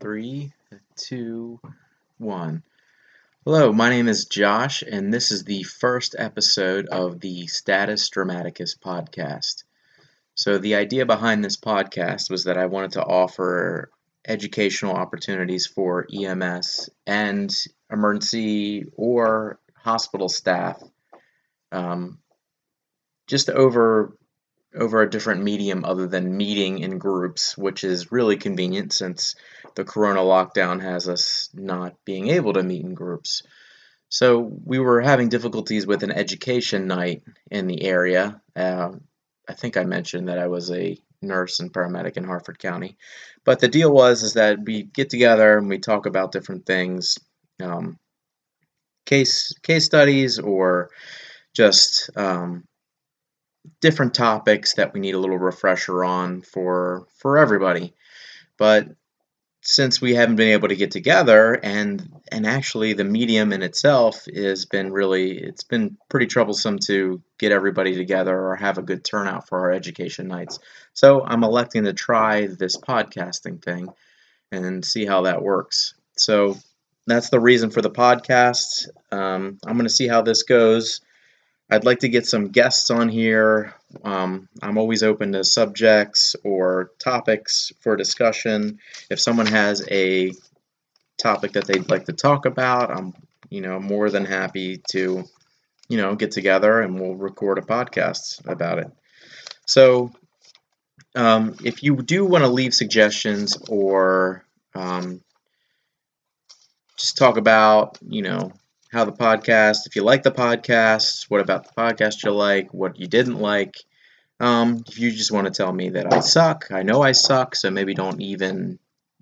Three, two, one. Hello, my name is Josh, and this is the first episode of the Status Dramaticus podcast. So, the idea behind this podcast was that I wanted to offer educational opportunities for EMS and emergency or hospital staff um, just over over a different medium other than meeting in groups, which is really convenient since the corona lockdown has us not being able to meet in groups. So we were having difficulties with an education night in the area. Uh, I think I mentioned that I was a nurse and paramedic in Harford County. But the deal was is that we get together and we talk about different things, um, case case studies or just um, different topics that we need a little refresher on for for everybody. But since we haven't been able to get together and and actually the medium in itself has been really it's been pretty troublesome to get everybody together or have a good turnout for our education nights. So i'm electing to try this podcasting thing and see how that works. So that's the reason for the podcast um, i'm going to see how this goes I'd like to get some guests on here. Um, I'm always open to subjects or topics for discussion. If someone has a topic that they'd like to talk about, I'm you know more than happy to you know get together and we'll record a podcast about it. So um, if you do want to leave suggestions or um, just talk about you know how the podcast, if you like the podcast, what about the podcast you like, what you didn't like. Um, if you just want to tell me that I suck, I know I suck, so maybe don't even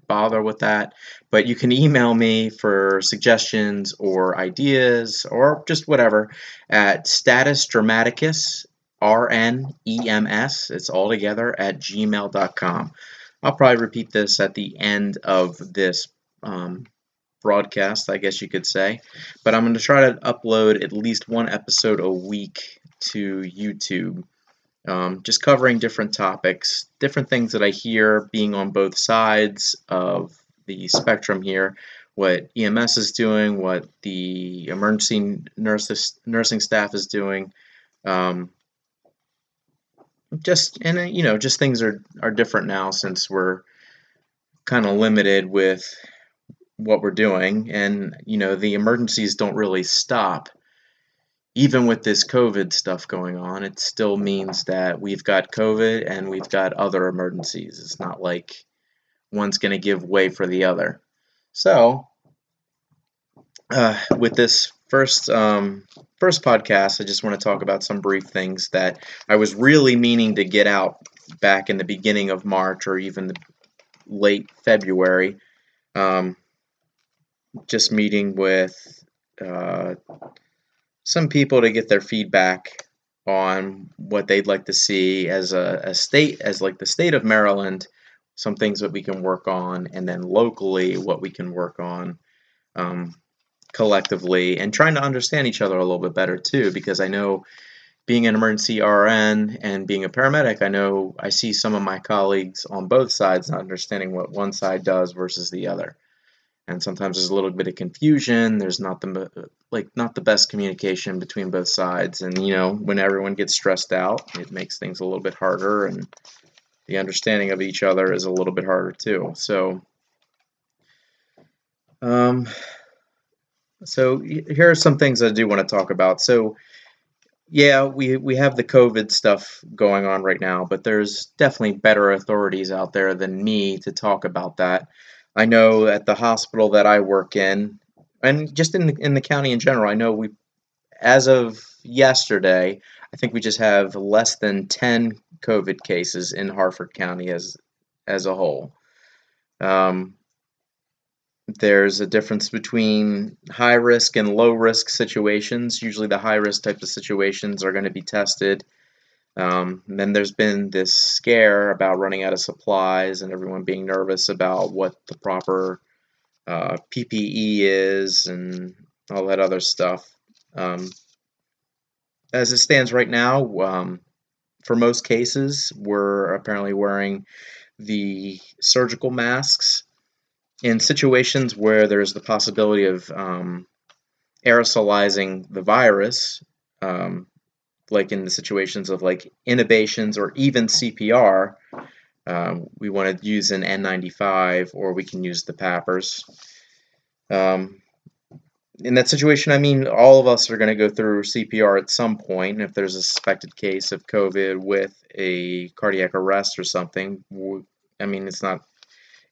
bother with that. But you can email me for suggestions or ideas or just whatever at statusdramaticus, R N E M S, it's all together at gmail.com. I'll probably repeat this at the end of this um, broadcast, I guess you could say. But I'm going to try to upload at least one episode a week to YouTube, um, just covering different topics, different things that I hear being on both sides of the spectrum here. What EMS is doing, what the emergency nurses, nursing staff is doing, um, just and you know, just things are are different now since we're kind of limited with what we're doing. And you know the emergencies don't really stop even with this covid stuff going on. It still means that we've got covid and we've got other emergencies. It's not like one's going to give way for the other. So uh, with this first um, first podcast i just want to talk about some brief things that i was really meaning to get out back in the beginning of march or even the late february. Um, just meeting with uh, some people to get their feedback on what they'd like to see as a, a, state, as like the state of Maryland, some things that we can work on, and then locally what we can work on um, collectively, and trying to understand each other a little bit better too, because I know being an emergency RN and being a paramedic, I know I see some of my colleagues on both sides not understanding what one side does versus the other and sometimes there's a little bit of confusion. There's not the like not the best communication between both sides. And you know when everyone gets stressed out it makes things a little bit harder. And the understanding of each other is a little bit harder too. So um so here are some things I do want to talk about. So yeah, we we have the COVID stuff going on right now, but there's definitely better authorities out there than me to talk about that. I know at the hospital that I work in, and just in the, in the county in general, I know we, as of yesterday, I think we just have less than 10 COVID cases in Harford County as as a whole. Um, there's a difference between high risk and low risk situations. Usually, the high risk type of situations are going to be tested um, then there's been this scare about running out of supplies and everyone being nervous about what the proper uh, PPE is and all that other stuff. Um, as it stands right now, um, for most cases, we're apparently wearing the surgical masks. in situations where there's the possibility of um, aerosolizing the virus, um, like in the situations of like intubations or even CPR, um, we want to use an N95 or we can use the PAPRs. Um, in that situation, I mean, all of us are going to go through CPR at some point. If there's a suspected case of COVID with a cardiac arrest or something, I mean, it's not,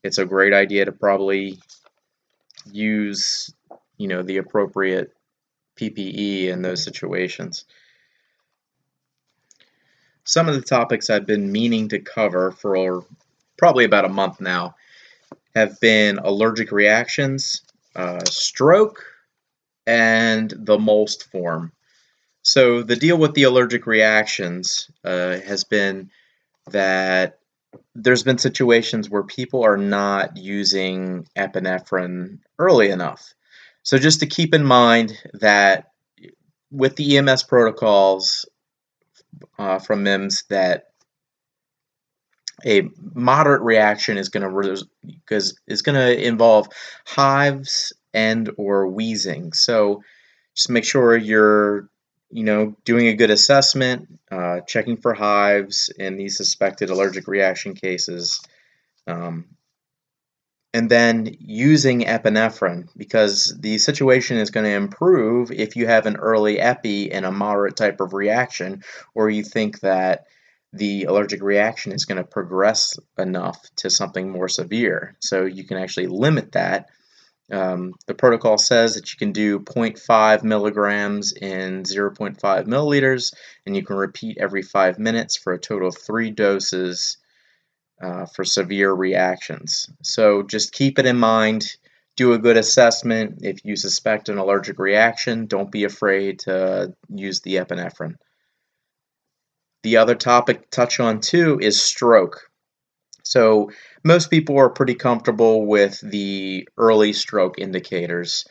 it's a great idea to probably use, you know, the appropriate PPE in those situations. Some of the topics I've been meaning to cover for probably about a month now have been allergic reactions, uh, stroke, and the MOLST form. So the deal with the allergic reactions uh, has been that there's been situations where people are not using epinephrine early enough. So just to keep in mind that with the EMS protocols uh, from MIEMSS that a moderate reaction is going to because is going to involve hives and or wheezing. So just make sure you're you know doing a good assessment, uh, checking for hives in these suspected allergic reaction cases. Um, and then using epinephrine because the situation is going to improve if you have an early epi and a moderate type of reaction, or you think that the allergic reaction is going to progress enough to something more severe. So you can actually limit that. Um, the protocol says that you can do 0.5 milligrams in 0.5 milliliters, and you can repeat every five minutes for a total of three doses uh, for severe reactions. So just keep it in mind. Do a good assessment. If you suspect an allergic reaction, don't be afraid to use the epinephrine. The other topic to touch on too is stroke. So most people are pretty comfortable with the early stroke indicators,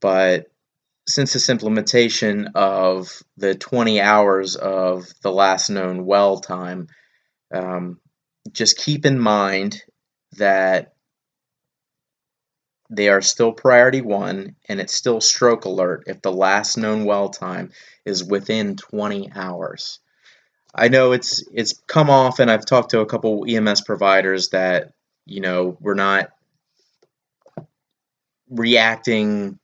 but since this implementation of the 20 hours of the last known well time, um, just keep in mind that they are still priority one and it's still stroke alert if the last known well time is within 20 hours. I know it's it's come off and I've talked to a couple EMS providers that you know we're not reacting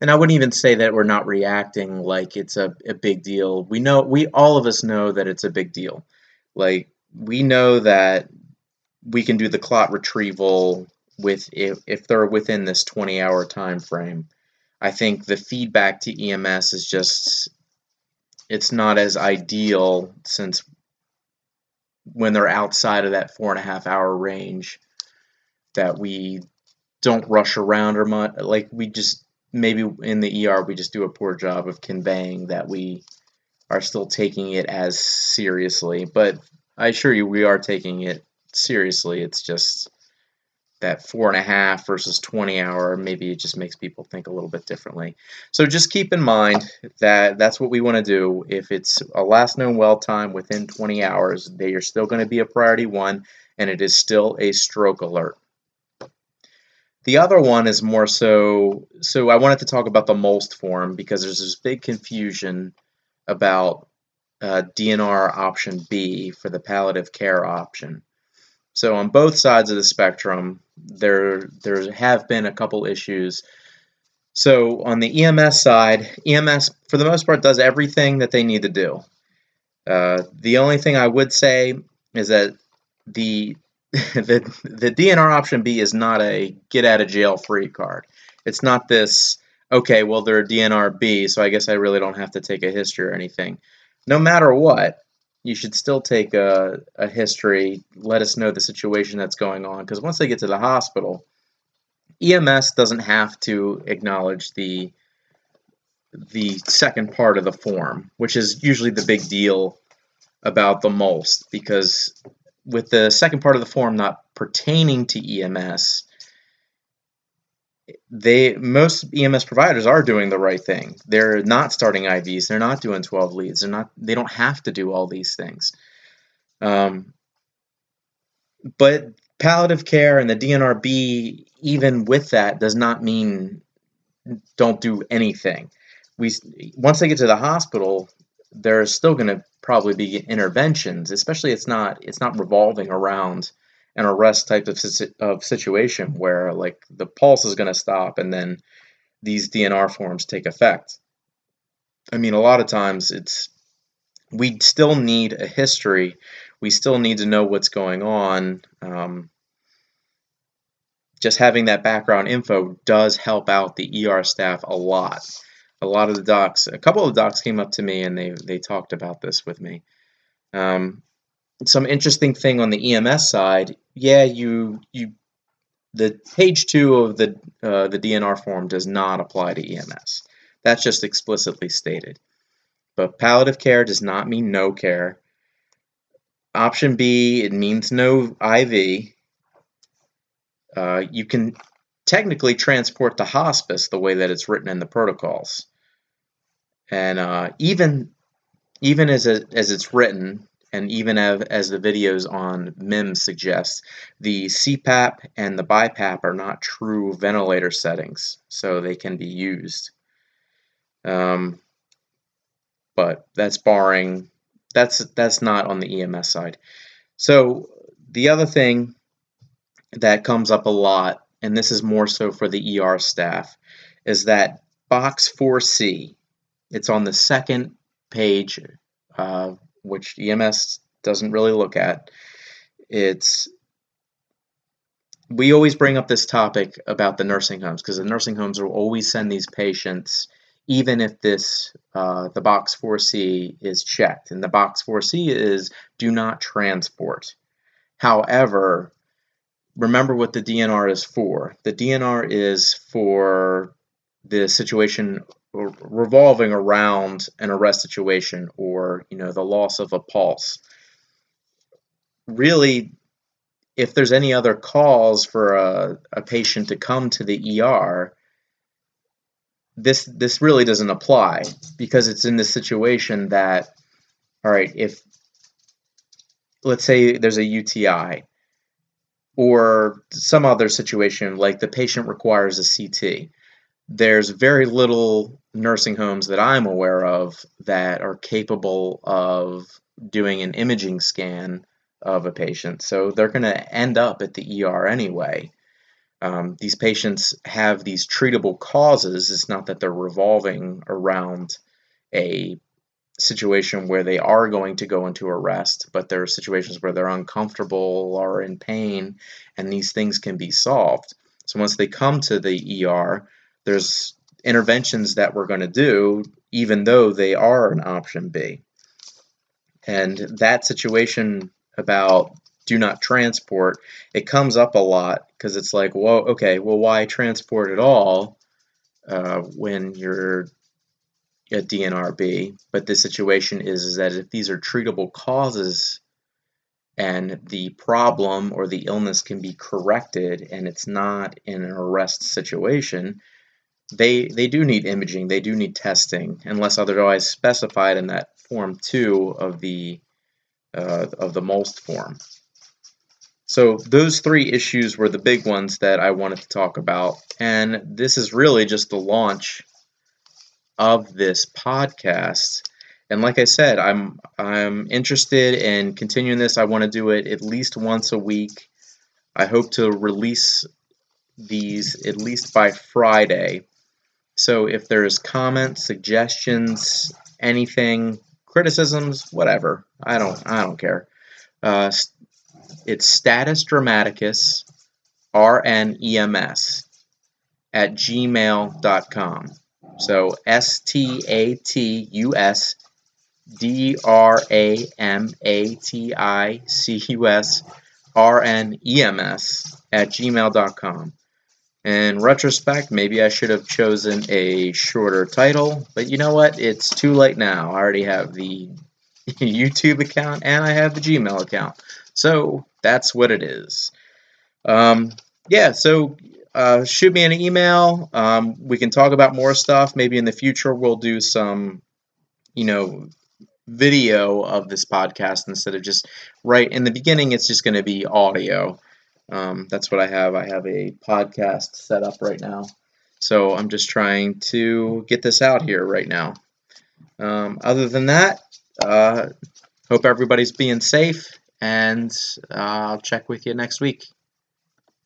and I wouldn't even say that we're not reacting like it's a, a big deal. We know we all of us know that it's a big deal. Like we know that we can do the clot retrieval with if, if they're within this 20 hour time frame. I think the feedback to EMS is just it's not as ideal since when they're outside of that four and a half hour range that we don't rush around or much like we just maybe in the ER we just do a poor job of conveying that we are still taking it as seriously but I assure you, we are taking it seriously. It's just that four and a half versus 20 hour, maybe it just makes people think a little bit differently. So just keep in mind that that's what we want to do. If it's a last known well time within 20 hours, they are still going to be a priority one, and it is still a stroke alert. The other one is more so, so I wanted to talk about the MOLST form because there's this big confusion about uh, DNR option B for the palliative care option. So on both sides of the spectrum, there there have been a couple issues. So on the EMS side, EMS for the most part does everything that they need to do. Uh, the only thing I would say is that the the the DNR option B is not a get out of jail free card. It's not this okay, well they're a DNR B, so I guess I really don't have to take a history or anything no matter what, you should still take a, a history, let us know the situation that's going on. Because once they get to the hospital, EMS doesn't have to acknowledge the the second part of the form, which is usually the big deal about the MOLST, because with the second part of the form not pertaining to EMS, they most EMS providers are doing the right thing. They're not starting IVs. They're not doing 12 leads. They're not. They don't have to do all these things. Um, but palliative care and the DNRB, even with that, does not mean don't do anything. We once they get to the hospital, there's still going to probably be interventions. Especially, it's not it's not revolving around an arrest type of, of situation where like the pulse is going to stop and then these DNR forms take effect. I mean, a lot of times it's we still need a history. We still need to know what's going on. Um, just having that background info does help out the ER staff a lot. A lot of the docs, a couple of docs came up to me and they they talked about this with me. Um, some interesting thing on the EMS side, yeah, you you the page two of the uh, the DNR form does not apply to EMS. That's just explicitly stated. But palliative care does not mean no care. Option B, it means no IV. Uh, you can technically transport to hospice the way that it's written in the protocols. And uh, even even as, as it's written, and even as, the videos on MIEMSS suggest, the CPAP and the BiPAP are not true ventilator settings, so they can be used. Um, but that's barring that's that's not on the EMS side. So the other thing that comes up a lot, and this is more so for the ER staff, is that box 4C. It's on the second page uh, which EMS doesn't really look at. It's we always bring up this topic about the nursing homes because the nursing homes will always send these patients even if this uh, the box 4c is checked. And the box 4c is do not transport. However remember what the dnr is for. The dnr is for the situation revolving around an arrest situation or you know the loss of a pulse. Really if there's any other cause for a, a patient to come to the er this this really doesn't apply because it's in this situation that all right if let's say there's a uti or some other situation like the patient requires a ct there's very little nursing homes that I'm aware of that are capable of doing an imaging scan of a patient. So they're going to end up at the ER anyway. Um, these patients have these treatable causes. It's not that they're revolving around a situation where they are going to go into arrest, but there are situations where they're uncomfortable or in pain, and these things can be solved. So once they come to the ER, there's interventions that we're going to do, even though they are an option B. And that situation about do not transport, it comes up a lot because it's like, well, okay, well, why transport at all uh, when you're a DNRB? But the situation is, is that if these are treatable causes and the problem or the illness can be corrected and it's not in an arrest situation, they they do need imaging, they do need testing, unless otherwise specified in that form two of the uh, of the MOLST form. So those three issues were the big ones that I wanted to talk about, and this is really just the launch of this podcast. And like I said, I'm I'm interested in continuing this. I want to do it at least once a week. I hope to release these at least by Friday. So if there's comments, suggestions, anything, criticisms, whatever, I don't I don't care. Uh, it's status dramaticus, R N E M S, at gmail.com. So S T A T U S D R A M A T I C U S R N E M S at gmail.com. In retrospect, maybe I should have chosen a shorter title, but you know what? It's too late now. I already have the YouTube account and I have the Gmail account. So that's what it is. Um, yeah, so uh, shoot me an email. Um, we can talk about more stuff. Maybe in the future we'll do some, you know, video of this podcast instead of just right in the beginning. It's just going to be audio. Um, that's what I have. I have a podcast set up right now. So I'm just trying to get this out here right now. Um, other than that, uh, hope everybody's being safe, and uh, I'll check with you next week.